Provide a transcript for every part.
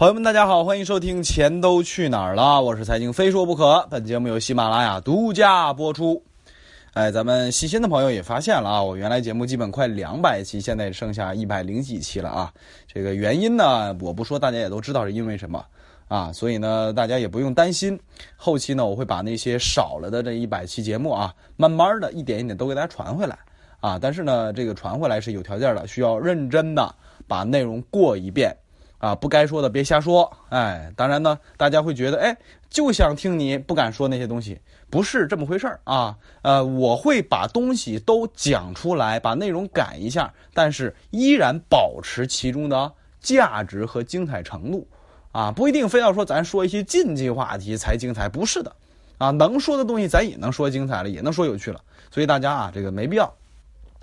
朋友们，大家好，欢迎收听《钱都去哪儿了》，我是财经非说不可。本节目由喜马拉雅独家播出。哎，咱们细心的朋友也发现了啊，我原来节目基本快两百期，现在剩下一百零几期了啊。这个原因呢，我不说，大家也都知道是因为什么啊。所以呢，大家也不用担心。后期呢，我会把那些少了的这一百期节目啊，慢慢的一点一点都给大家传回来啊。但是呢，这个传回来是有条件的，需要认真的把内容过一遍。啊，不该说的别瞎说，哎，当然呢，大家会觉得，哎，就想听你不敢说那些东西，不是这么回事儿啊。呃，我会把东西都讲出来，把内容改一下，但是依然保持其中的价值和精彩程度，啊，不一定非要说咱说一些禁忌话题才精彩，不是的，啊，能说的东西咱也能说精彩了，也能说有趣了，所以大家啊，这个没必要。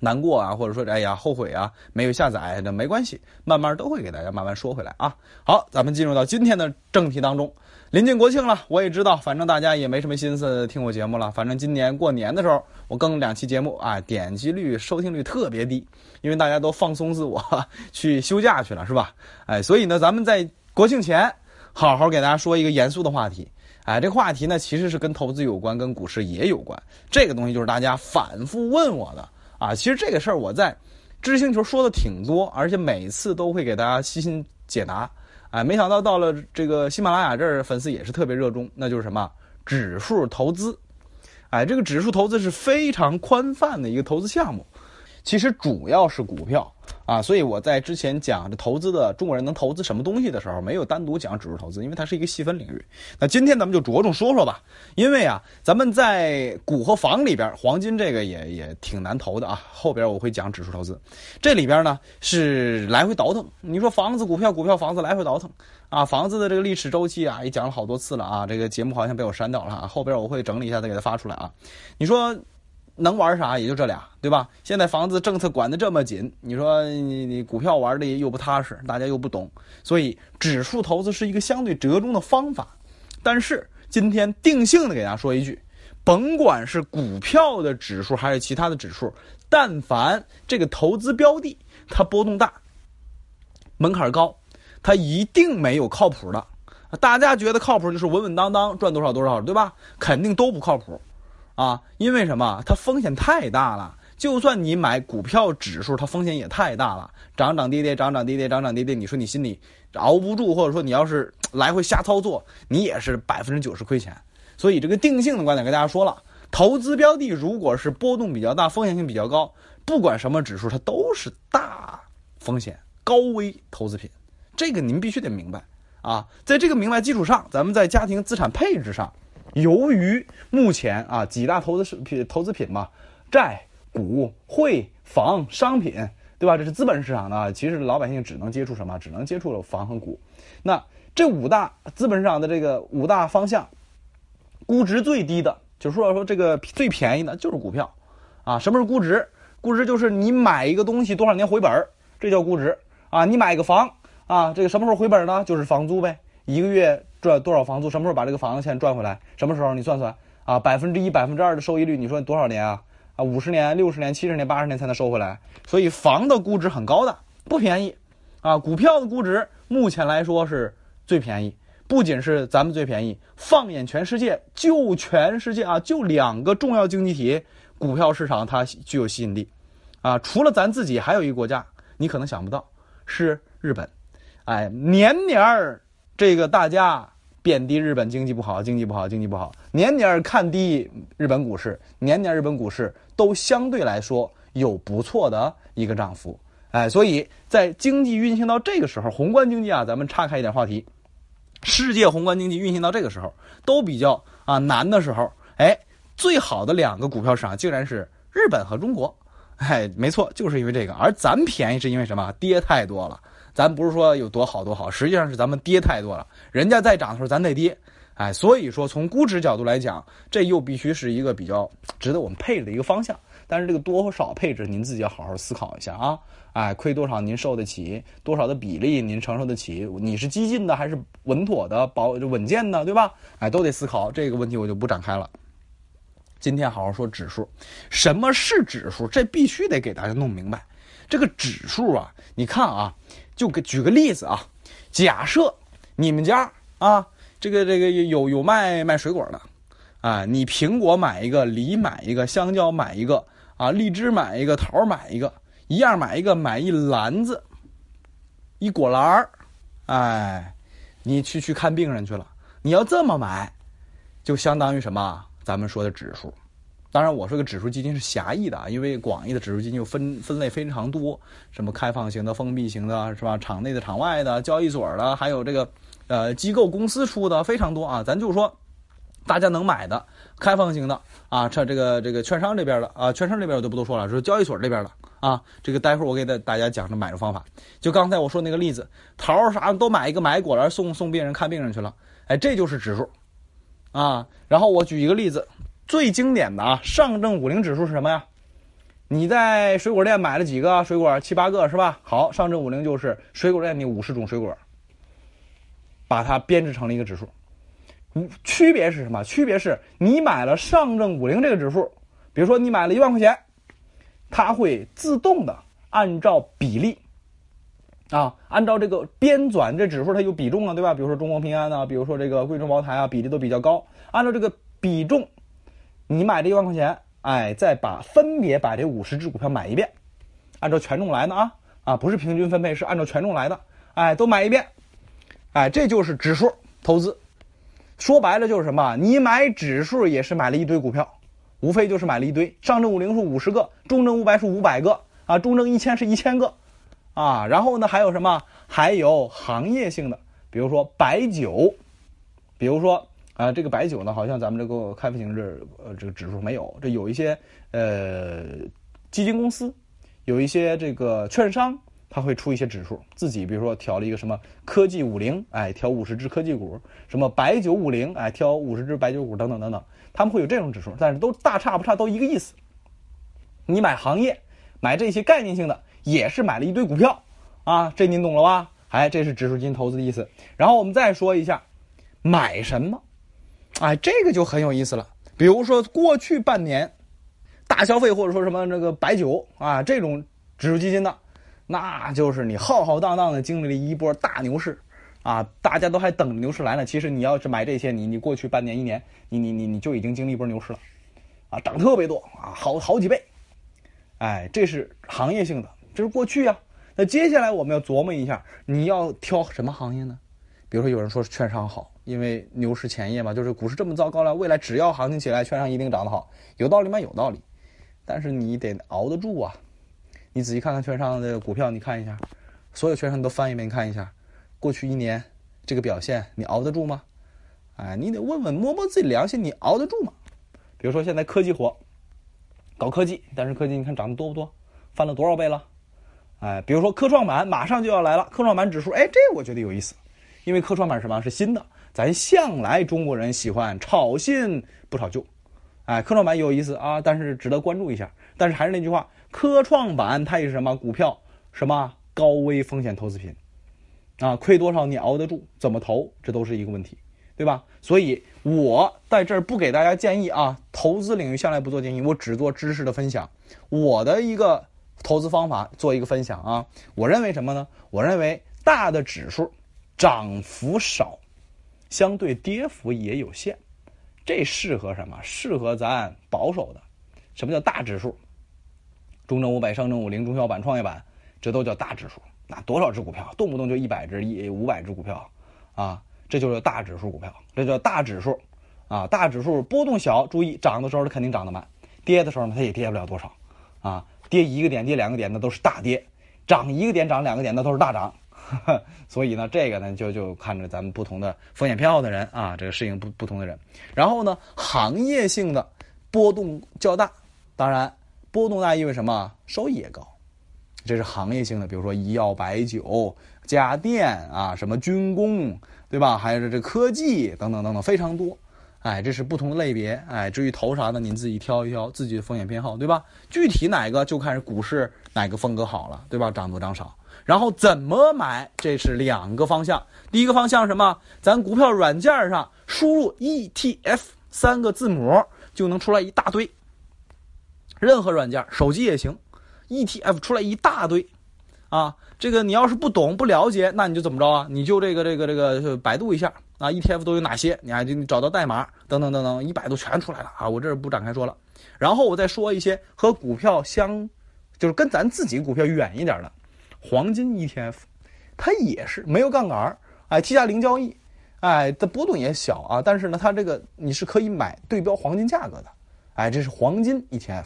难过啊，或者说哎呀后悔啊，没有下载，那没关系，慢慢都会给大家慢慢说回来啊。好，咱们进入到今天的正题当中。临近国庆了，我也知道，反正大家也没什么心思听我节目了。反正今年过年的时候，我更两期节目啊，点击率、收听率特别低，因为大家都放松自我去休假去了，是吧？哎，所以呢，咱们在国庆前好好给大家说一个严肃的话题。哎，这个话题呢，其实是跟投资有关，跟股市也有关。这个东西就是大家反复问我的。啊，其实这个事儿我在知星球说的挺多，而且每次都会给大家悉心解答。哎，没想到到了这个喜马拉雅这儿，粉丝也是特别热衷，那就是什么指数投资。哎，这个指数投资是非常宽泛的一个投资项目，其实主要是股票。啊，所以我在之前讲这投资的中国人能投资什么东西的时候，没有单独讲指数投资，因为它是一个细分领域。那今天咱们就着重说说吧，因为啊，咱们在股和房里边，黄金这个也也挺难投的啊。后边我会讲指数投资，这里边呢是来回倒腾。你说房子、股票、股票、房子来回倒腾啊，房子的这个历史周期啊，也讲了好多次了啊。这个节目好像被我删掉了啊，后边我会整理一下再给它发出来啊。你说。能玩啥也就这俩，对吧？现在房子政策管得这么紧，你说你你股票玩的又不踏实，大家又不懂，所以指数投资是一个相对折中的方法。但是今天定性的给大家说一句，甭管是股票的指数还是其他的指数，但凡这个投资标的它波动大、门槛高，它一定没有靠谱的。大家觉得靠谱就是稳稳当当赚多少多少，对吧？肯定都不靠谱。啊，因为什么？它风险太大了。就算你买股票指数，它风险也太大了，涨涨跌跌，涨涨跌跌，涨涨跌跌。你说你心里熬不住，或者说你要是来回瞎操作，你也是百分之九十亏钱。所以这个定性的观点跟大家说了，投资标的如果是波动比较大，风险性比较高，不管什么指数，它都是大风险高危投资品。这个您必须得明白啊。在这个明白基础上，咱们在家庭资产配置上。由于目前啊几大投资品投资品嘛，债、股、汇、房、商品，对吧？这是资本市场的，其实老百姓只能接触什么？只能接触房和股。那这五大资本市场的这个五大方向，估值最低的，就说说这个最便宜的，就是股票啊。什么是估值？估值就是你买一个东西多少年回本这叫估值啊。你买个房啊，这个什么时候回本呢？就是房租呗，一个月。赚多少房租？什么时候把这个房子钱赚回来？什么时候？你算算啊，百分之一、百分之二的收益率，你说多少年啊？啊，五十年、六十年、七十年、八十年才能收回来。所以房的估值很高的，不便宜啊。股票的估值目前来说是最便宜，不仅是咱们最便宜，放眼全世界，就全世界啊，就两个重要经济体，股票市场它具有吸引力啊。除了咱自己，还有一个国家，你可能想不到，是日本。哎，年年儿。这个大家贬低日本经济不好，经济不好，经济不好，年年看低日本股市，年年日本股市都相对来说有不错的一个涨幅，哎，所以在经济运行到这个时候，宏观经济啊，咱们岔开一点话题，世界宏观经济运行到这个时候都比较啊难的时候，哎，最好的两个股票市场竟然是日本和中国，哎，没错，就是因为这个，而咱便宜是因为什么？跌太多了。咱不是说有多好多好，实际上是咱们跌太多了。人家在涨的时候，咱得跌，哎，所以说从估值角度来讲，这又必须是一个比较值得我们配置的一个方向。但是这个多少配置，您自己要好好思考一下啊，哎，亏多少您受得起，多少的比例您承受得起？你是激进的还是稳妥的、保稳健的，对吧？哎，都得思考这个问题，我就不展开了。今天好好说指数，什么是指数？这必须得给大家弄明白。这个指数啊，你看啊。就给举个例子啊，假设你们家啊，这个这个有有卖卖水果的，啊，你苹果买一个，梨买一个，香蕉买一个，啊，荔枝买一个，桃买一个，一样买一个，买一篮子，一果篮儿，哎，你去去看病人去了。你要这么买，就相当于什么？咱们说的指数。当然，我说个指数基金是狭义的啊，因为广义的指数基金又分分类非常多，什么开放型的、封闭型的，是吧？场内的、场外的、交易所的，还有这个呃机构公司出的非常多啊。咱就说大家能买的开放型的啊，这这个这个券商这边的啊，券商这边我就不多说了，说交易所这边的啊，这个待会儿我给大大家讲这买入方法。就刚才我说那个例子，桃啥都买一个，买果篮送送病人看病人去了，哎，这就是指数啊。然后我举一个例子。最经典的啊，上证五零指数是什么呀？你在水果店买了几个水果？七八个是吧？好，上证五零就是水果店你五十种水果，把它编制成了一个指数。区别是什么？区别是你买了上证五零这个指数，比如说你买了一万块钱，它会自动的按照比例啊，按照这个编纂这指数它有比重啊，对吧？比如说中国平安啊，比如说这个贵州茅台啊，比例都比较高，按照这个比重。你买这一万块钱，哎，再把分别把这五十只股票买一遍，按照权重来的啊啊，不是平均分配，是按照权重来的，哎，都买一遍，哎，这就是指数投资。说白了就是什么？你买指数也是买了一堆股票，无非就是买了一堆。上证五零是五十个，中证五百是五百个啊，中证一千是一千个啊。然后呢，还有什么？还有行业性的，比如说白酒，比如说。啊，这个白酒呢，好像咱们这个开发型这呃这个指数没有，这有一些呃基金公司，有一些这个券商，他会出一些指数，自己比如说调了一个什么科技五零，哎，调五十只科技股，什么白酒五零，哎，调五十只白酒股等等等等，他们会有这种指数，但是都大差不差，都一个意思。你买行业，买这些概念性的，也是买了一堆股票啊，这您懂了吧？哎，这是指数基金投资的意思。然后我们再说一下，买什么？哎，这个就很有意思了。比如说，过去半年大消费或者说什么那个白酒啊，这种指数基金的，那就是你浩浩荡荡的经历了一波大牛市啊，大家都还等着牛市来呢。其实你要是买这些，你你过去半年一年，你你你你就已经经历一波牛市了啊，涨特别多啊，好好几倍。哎，这是行业性的，这是过去啊。那接下来我们要琢磨一下，你要挑什么行业呢？比如说有人说是券商好。因为牛市前夜嘛，就是股市这么糟糕了，未来只要行情起来，券商一定涨得好，有道理吗？有道理，但是你得熬得住啊！你仔细看看券商的股票，你看一下，所有券商都翻一遍，你看一下，过去一年这个表现，你熬得住吗？哎，你得问问摸摸自己良心，你熬得住吗？比如说现在科技火，搞科技，但是科技你看涨得多不多？翻了多少倍了？哎，比如说科创板马上就要来了，科创板指数，哎，这我觉得有意思，因为科创板什么是新的。咱向来中国人喜欢炒新不炒旧，哎，科创板有意思啊，但是值得关注一下。但是还是那句话，科创板它也是什么股票，什么高危风险投资品，啊，亏多少你熬得住，怎么投，这都是一个问题，对吧？所以我在这儿不给大家建议啊，投资领域向来不做建议，我只做知识的分享。我的一个投资方法做一个分享啊，我认为什么呢？我认为大的指数涨幅少。相对跌幅也有限，这适合什么？适合咱保守的。什么叫大指数？中证五百、上证五零、中小板、创业板，这都叫大指数。那多少只股票？动不动就一百只、一五百只股票啊，这就是大指数股票，这叫大指数啊。大指数波动小，注意涨的时候它肯定涨得慢，跌的时候呢它也跌不了多少啊。跌一个点、跌两个点那都是大跌，涨一个点、涨两个点那都是大涨。所以呢，这个呢，就就看着咱们不同的风险偏好的人啊，这个适应不不同的人。然后呢，行业性的波动较大，当然波动大意味什么？收益也高，这是行业性的，比如说医药、白酒、家电啊，什么军工，对吧？还有这科技等等等等，非常多。哎，这是不同的类别。哎，至于投啥呢？您自己挑一挑，自己的风险偏好，对吧？具体哪个就看是股市哪个风格好了，对吧？涨多涨少。然后怎么买？这是两个方向。第一个方向什么？咱股票软件上输入 ETF 三个字母就能出来一大堆。任何软件，手机也行，ETF 出来一大堆，啊，这个你要是不懂不了解，那你就怎么着啊？你就这个这个这个百度一下啊，ETF 都有哪些？你还就你找到代码等等等等，一百度全出来了啊！我这不展开说了。然后我再说一些和股票相，就是跟咱自己股票远一点的，黄金 ETF，它也是没有杠杆哎，T 加零交易，哎，的波动也小啊，但是呢，它这个你是可以买对标黄金价格的，哎，这是黄金 ETF。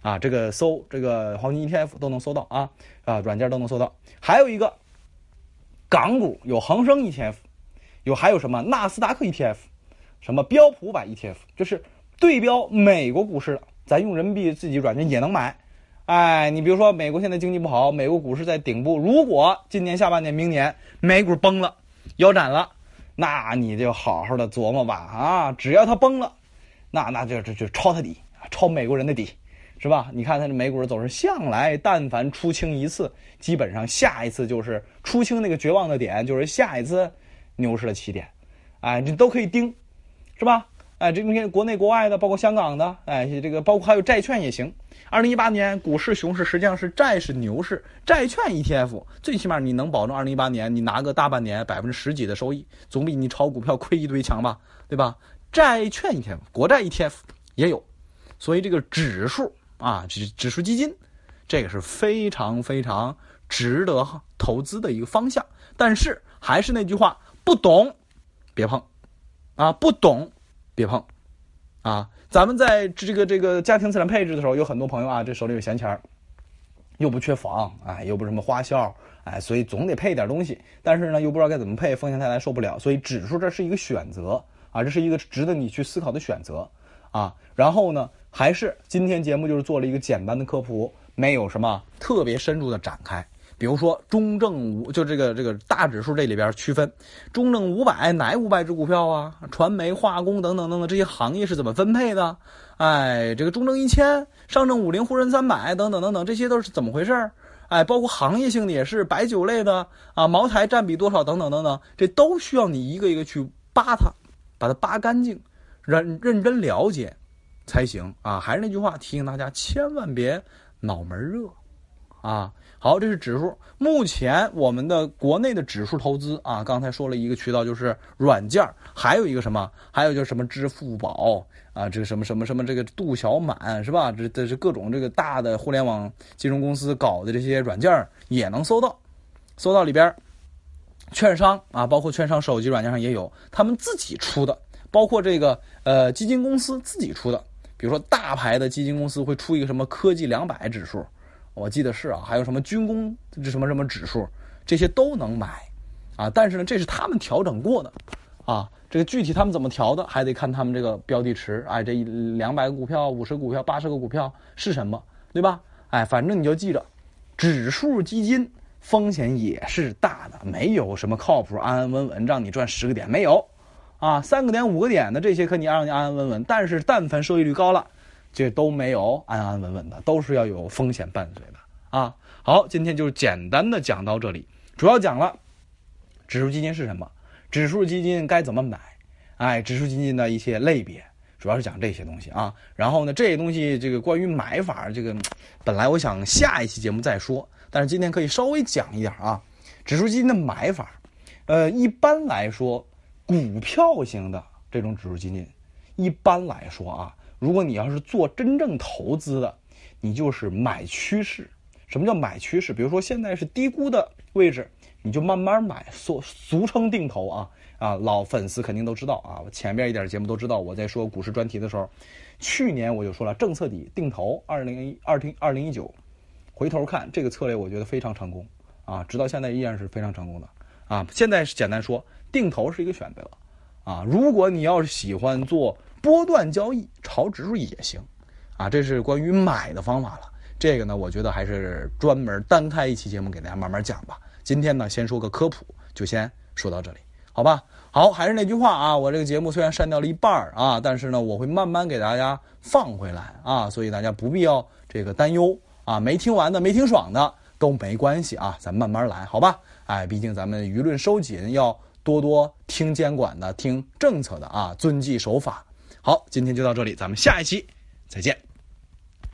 啊，这个搜这个黄金 ETF 都能搜到啊啊，软件都能搜到。还有一个港股有恒生 ETF，有还有什么纳斯达克 ETF，什么标普百 ETF，就是对标美国股市的，咱用人民币自己软件也能买。哎，你比如说美国现在经济不好，美国股市在顶部，如果今年下半年、明年美股崩了、腰斩了，那你就好好的琢磨吧啊！只要它崩了，那那就就就抄它底，抄美国人的底。是吧？你看它这美股的走势，向来但凡出清一次，基本上下一次就是出清那个绝望的点，就是下一次牛市的起点，哎，你都可以盯，是吧？哎，这东西国内国外的，包括香港的，哎，这个包括还有债券也行。二零一八年股市熊市实际上是债市牛市，债券 ETF 最起码你能保证二零一八年你拿个大半年百分之十几的收益，总比你炒股票亏一堆强吧？对吧？债券 ETF、国债 ETF 也有，所以这个指数。啊，指指数基金，这个是非常非常值得投资的一个方向。但是还是那句话，不懂别碰，啊，不懂别碰，啊，咱们在这个这个家庭资产配置的时候，有很多朋友啊，这手里有闲钱儿，又不缺房，哎，又不是什么花销，哎，所以总得配点东西。但是呢，又不知道该怎么配，风险太大受不了。所以指数这是一个选择啊，这是一个值得你去思考的选择啊。然后呢？还是今天节目就是做了一个简单的科普，没有什么特别深入的展开。比如说中证五，就这个这个大指数这里边区分，中证五百哪五百只股票啊？传媒、化工等等等等这些行业是怎么分配的？哎，这个中证一千、上证五零、沪深三百等等等等，这些都是怎么回事？哎，包括行业性的也是白酒类的啊，茅台占比多少等等等等，这都需要你一个一个去扒它，把它扒干净，认认真了解。才行啊！还是那句话，提醒大家千万别脑门热啊！好，这是指数。目前我们的国内的指数投资啊，刚才说了一个渠道就是软件还有一个什么？还有就是什么支付宝啊，这个什么什么什么这个度小满是吧？这这是各种这个大的互联网金融公司搞的这些软件也能搜到，搜到里边券商啊，包括券商手机软件上也有他们自己出的，包括这个呃基金公司自己出的。比如说，大牌的基金公司会出一个什么科技两百指数，我记得是啊，还有什么军工这什么什么指数，这些都能买，啊，但是呢，这是他们调整过的，啊，这个具体他们怎么调的，还得看他们这个标的池，哎，这两百个股票、五十股票、八十个股票是什么，对吧？哎，反正你就记着，指数基金风险也是大的，没有什么靠谱、安安稳稳让你赚十个点，没有。啊，三个点五个点的这些可你让你安安稳稳，但是但凡收益率高了，这都没有安安稳稳的，都是要有风险伴随的啊。好，今天就简单的讲到这里，主要讲了指数基金是什么，指数基金该怎么买，哎，指数基金的一些类别，主要是讲这些东西啊。然后呢，这些东西这个关于买法，这个本来我想下一期节目再说，但是今天可以稍微讲一点啊，指数基金的买法，呃，一般来说。股票型的这种指数基金，一般来说啊，如果你要是做真正投资的，你就是买趋势。什么叫买趋势？比如说现在是低估的位置，你就慢慢买，俗俗称定投啊啊，老粉丝肯定都知道啊，前面一点节目都知道。我在说股市专题的时候，去年我就说了政策底定投，二零一二零二零一九，回头看这个策略，我觉得非常成功啊，直到现在依然是非常成功的啊。现在是简单说。定投是一个选择，啊，如果你要是喜欢做波段交易，炒指数也行，啊，这是关于买的方法了。这个呢，我觉得还是专门单开一期节目给大家慢慢讲吧。今天呢，先说个科普，就先说到这里，好吧？好，还是那句话啊，我这个节目虽然删掉了一半儿啊，但是呢，我会慢慢给大家放回来啊，所以大家不必要这个担忧啊，没听完的、没听爽的都没关系啊，咱慢慢来，好吧？哎，毕竟咱们舆论收紧要。多多听监管的，听政策的啊，遵纪守法。好，今天就到这里，咱们下一期再见。